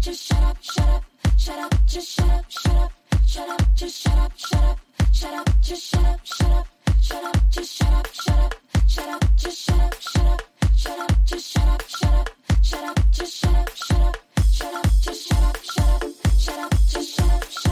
just shut up, shut up, shut up, just shut up, shut up, shut up, just shut up, shut up, shut up, just shut up, shut up, shut up, just shut up, shut up, shut up, just shut up, shut up, shut up, just shut up, shut up, shut up, just shut up, shut up, shut up, just shut up, shut up, shut up, just shut up, shut up.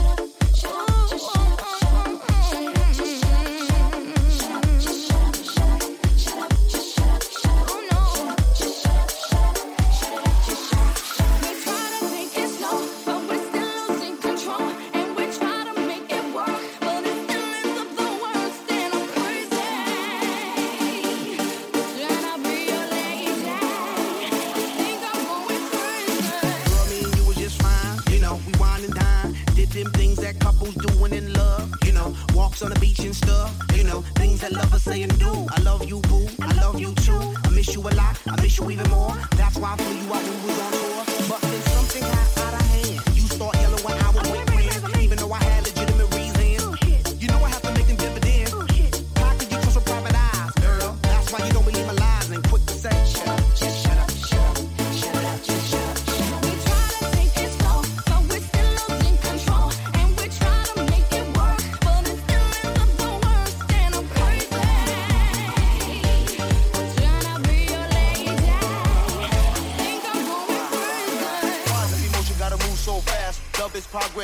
we wine and dine. Did them things that couples doing in love, you know, walks on the beach and stuff, you know, things that lovers say and do. I love you, boo, I love you too. I miss you a lot, I miss you even more. That's why I flew you out when we was on tour. But then something got out of hand. You start yelling when I was waiting.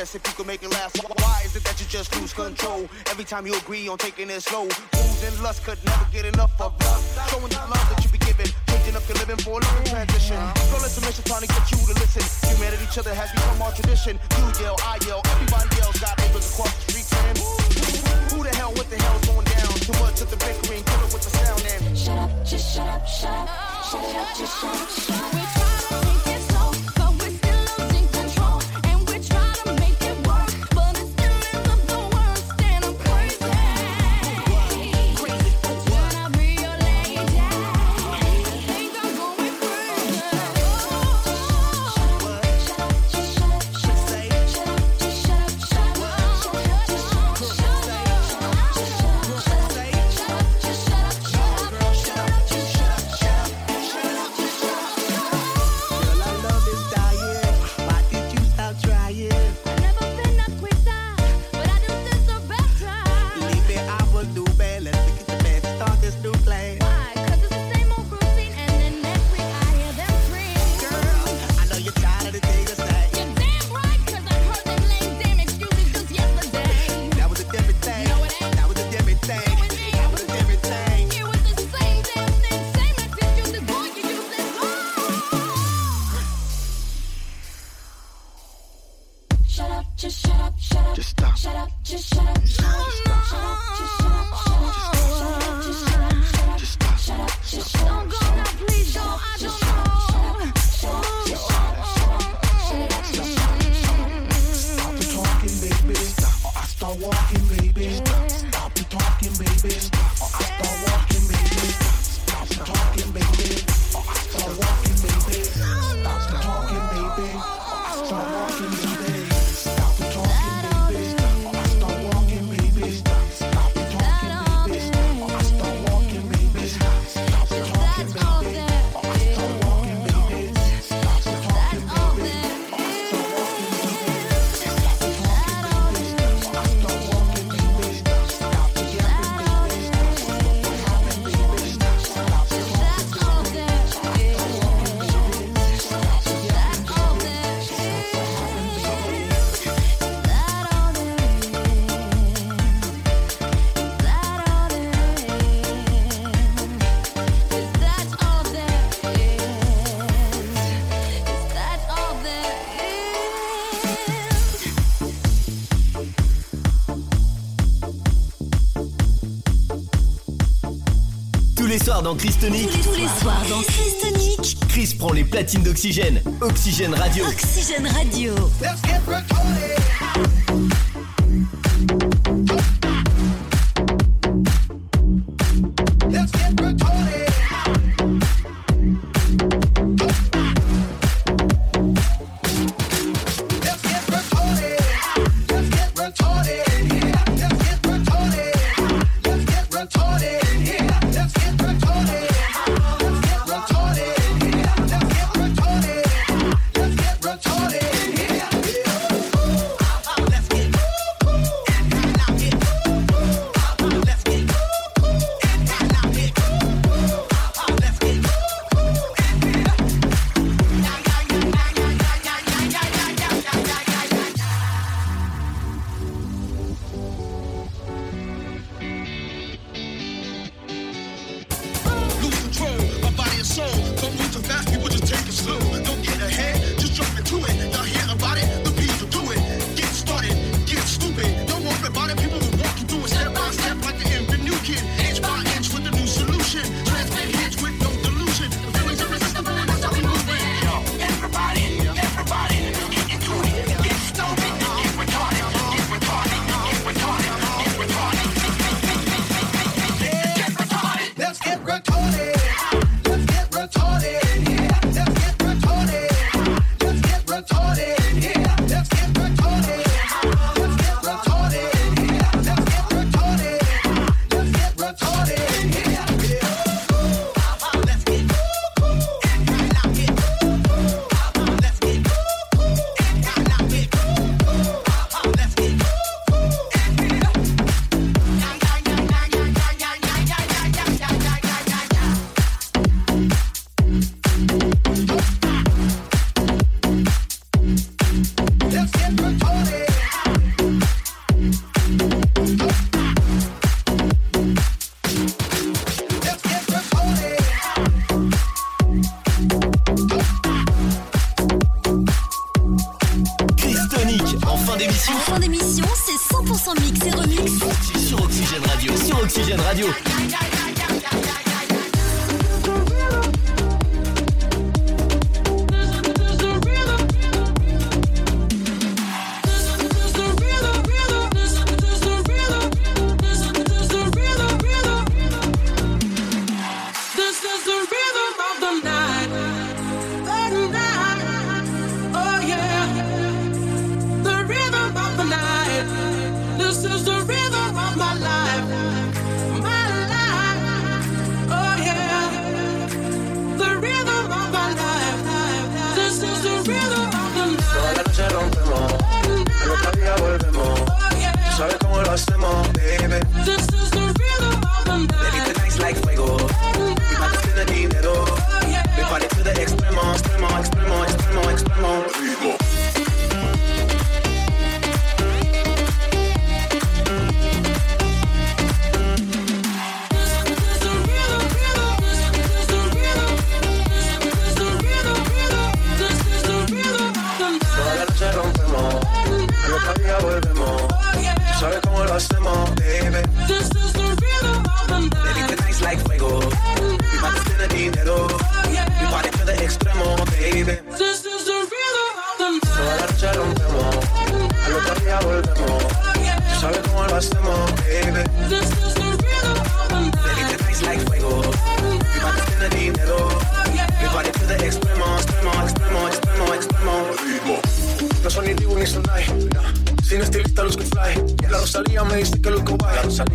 best if you could make it last. Why is it that you just lose control every time you agree on taking it slow? Fools and lust could never get enough of love. Showing the love that you be giving, changing up your living for a living transition. Girl, it's a mission trying to get you to listen. Humanity, each other has become our tradition. You yell, I yell, everybody yells. Got neighbors across the street saying, Who the hell? What the hell's going down? Too much of the bickering, kill it with the sound and. Shut up, just shut up, shut up, shut up, just shut up, shut up. dans Christonique. Tous, tous les soirs dans Christonique. Chris prend les platines d'oxygène. Oxygène Radio. Oxygène Radio.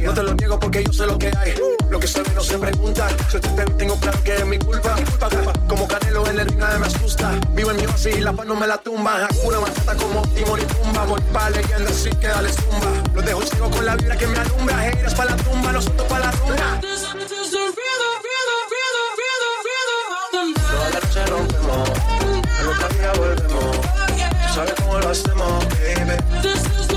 No te lo niego porque yo sé lo que hay. Lo que sabe no se pregunta. Yo te tengo claro que es mi culpa. Culpa. Como Canelo en el ring me asusta. Vivo en mi oasis y la paz no me la tumba. Hakuna Matata como Timor y Pumba. Voy pa' leyenda así que dale zumba. Los dejo ciego con la vibra que me alumbra. Heiras pa' la tumba, nosotros pa' la tumba. Toda la noche rompemos, volvemos. Sabes cómo lo hacemos, baby.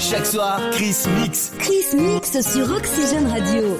chaque soir, Chris Mix. Chris Mix sur Oxygène Radio.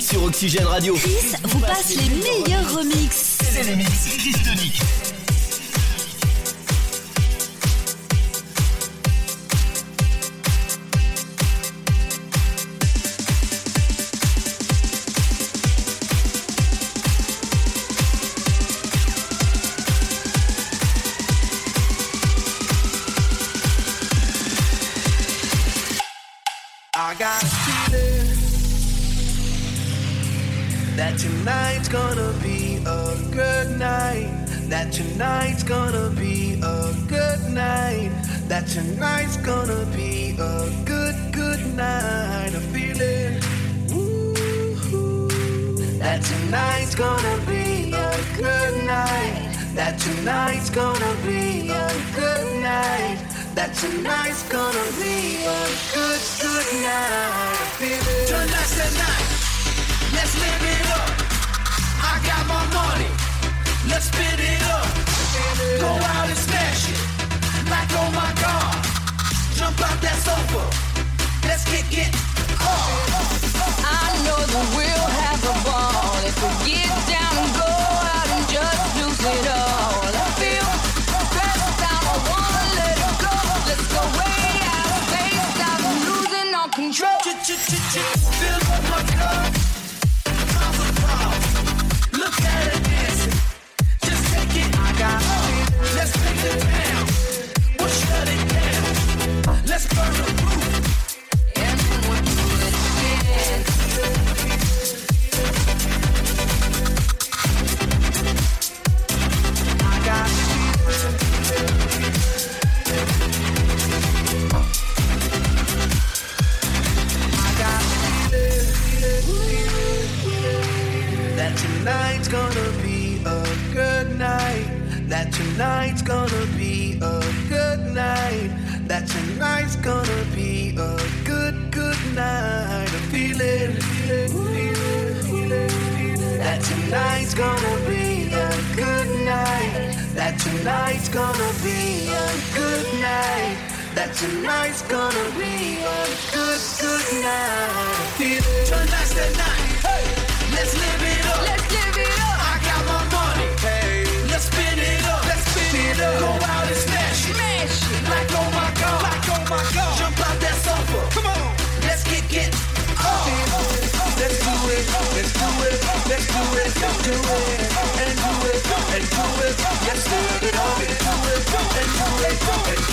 sur Oxygène Radio. Chris vous passe les meilleurs remixes. C'est les mix Christonique. That tonight's gonna be a good night. That tonight's gonna be a good night. That tonight's gonna be a good, good night. I feel it. That tonight's gonna be a good night. That tonight's gonna be a good night. That tonight's gonna be a good, good night. I feel it. Tonight's the night. Let's it up. Go out and smash it. Oh my Jump that sofa. Let's. I know we'll have a ball if we get down and go out and just lose it all. I feel stressed wanna let it go. Let's go way out of. I'm losing all control.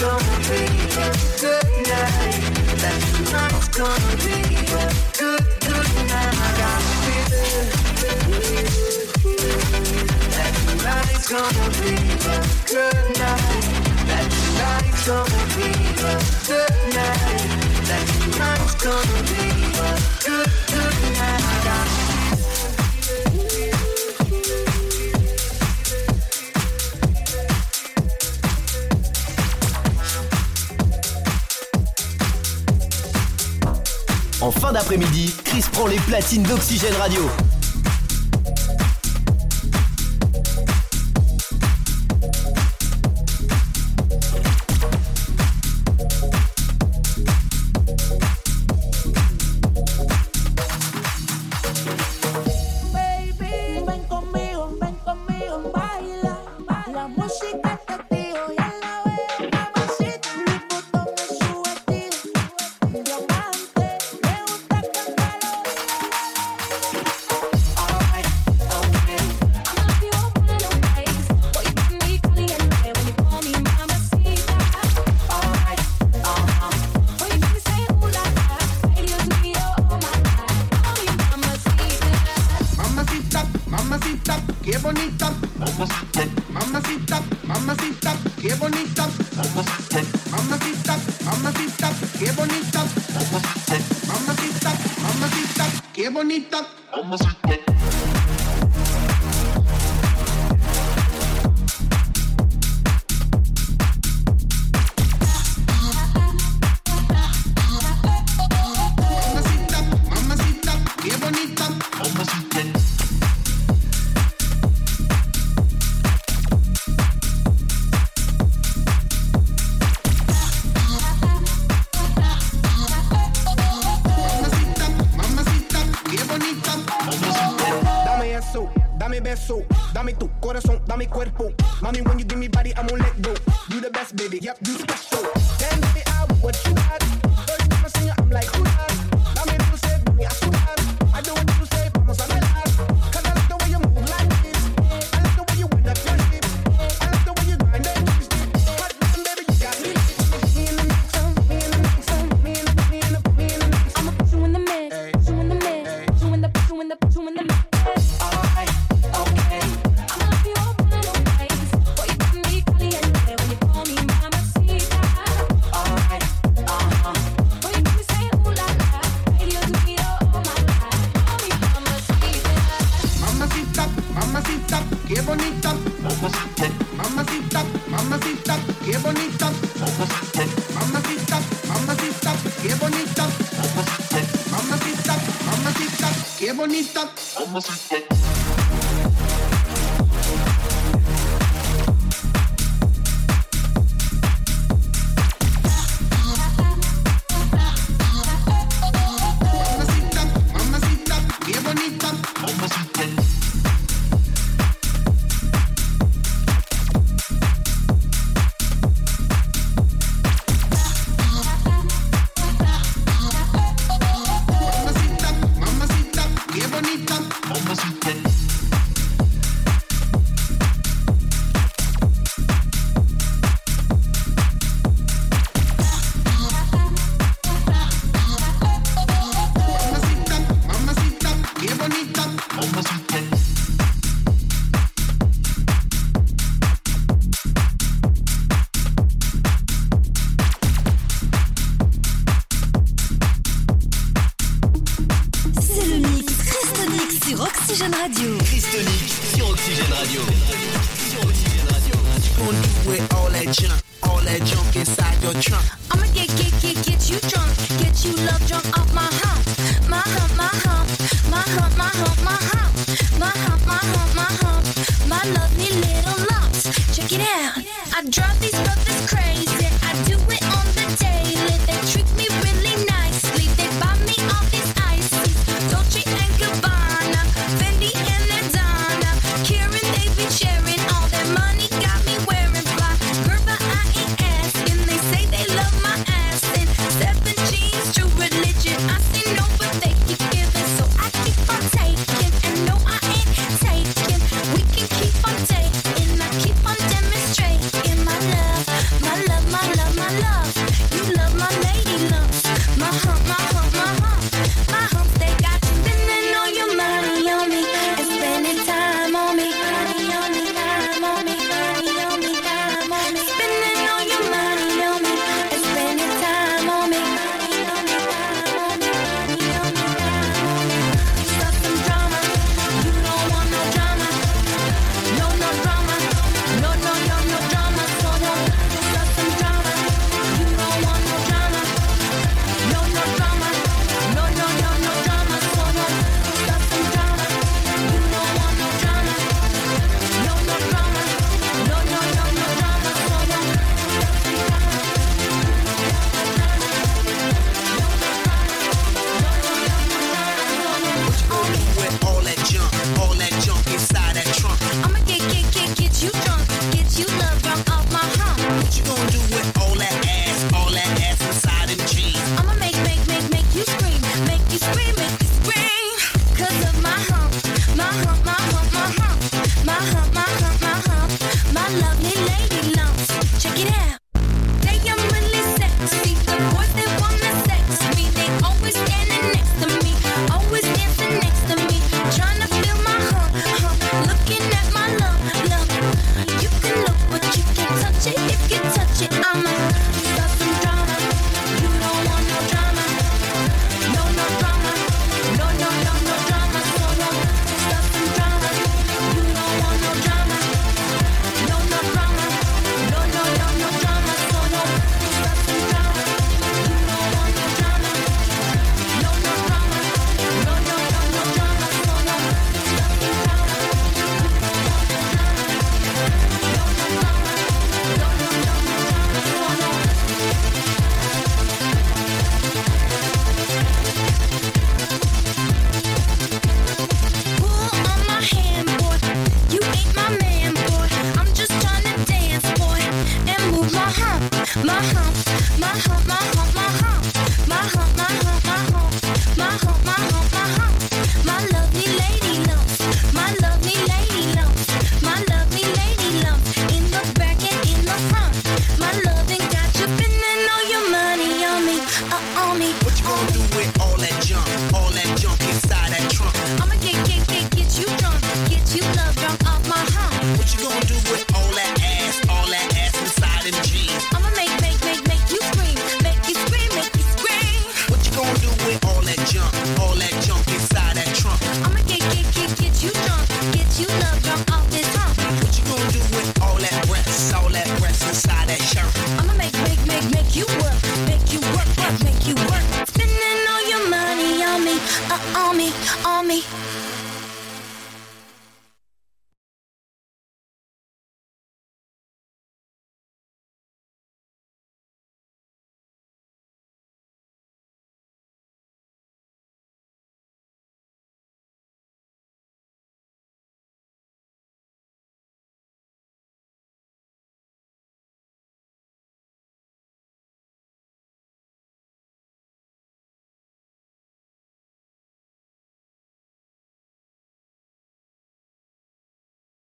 gonna be a good night. That tonight's gonna be a good, good night. I got a feeling that tonight's gonna be a good night. That tonight's gonna après-midi, Chris prend les platines d'Oxygène Radio. Oxygène Radio. Christonique sur Oxygène Radio. With all that junk, all that junk inside your trunk. I'ma get, get, get, get you drunk, get you love drunk off my hump, my hump, my hump, my hump, my hump, my hump, my hump, my hump, my hump, my lovely little lumps. Check it out. I drive these brothers crazy.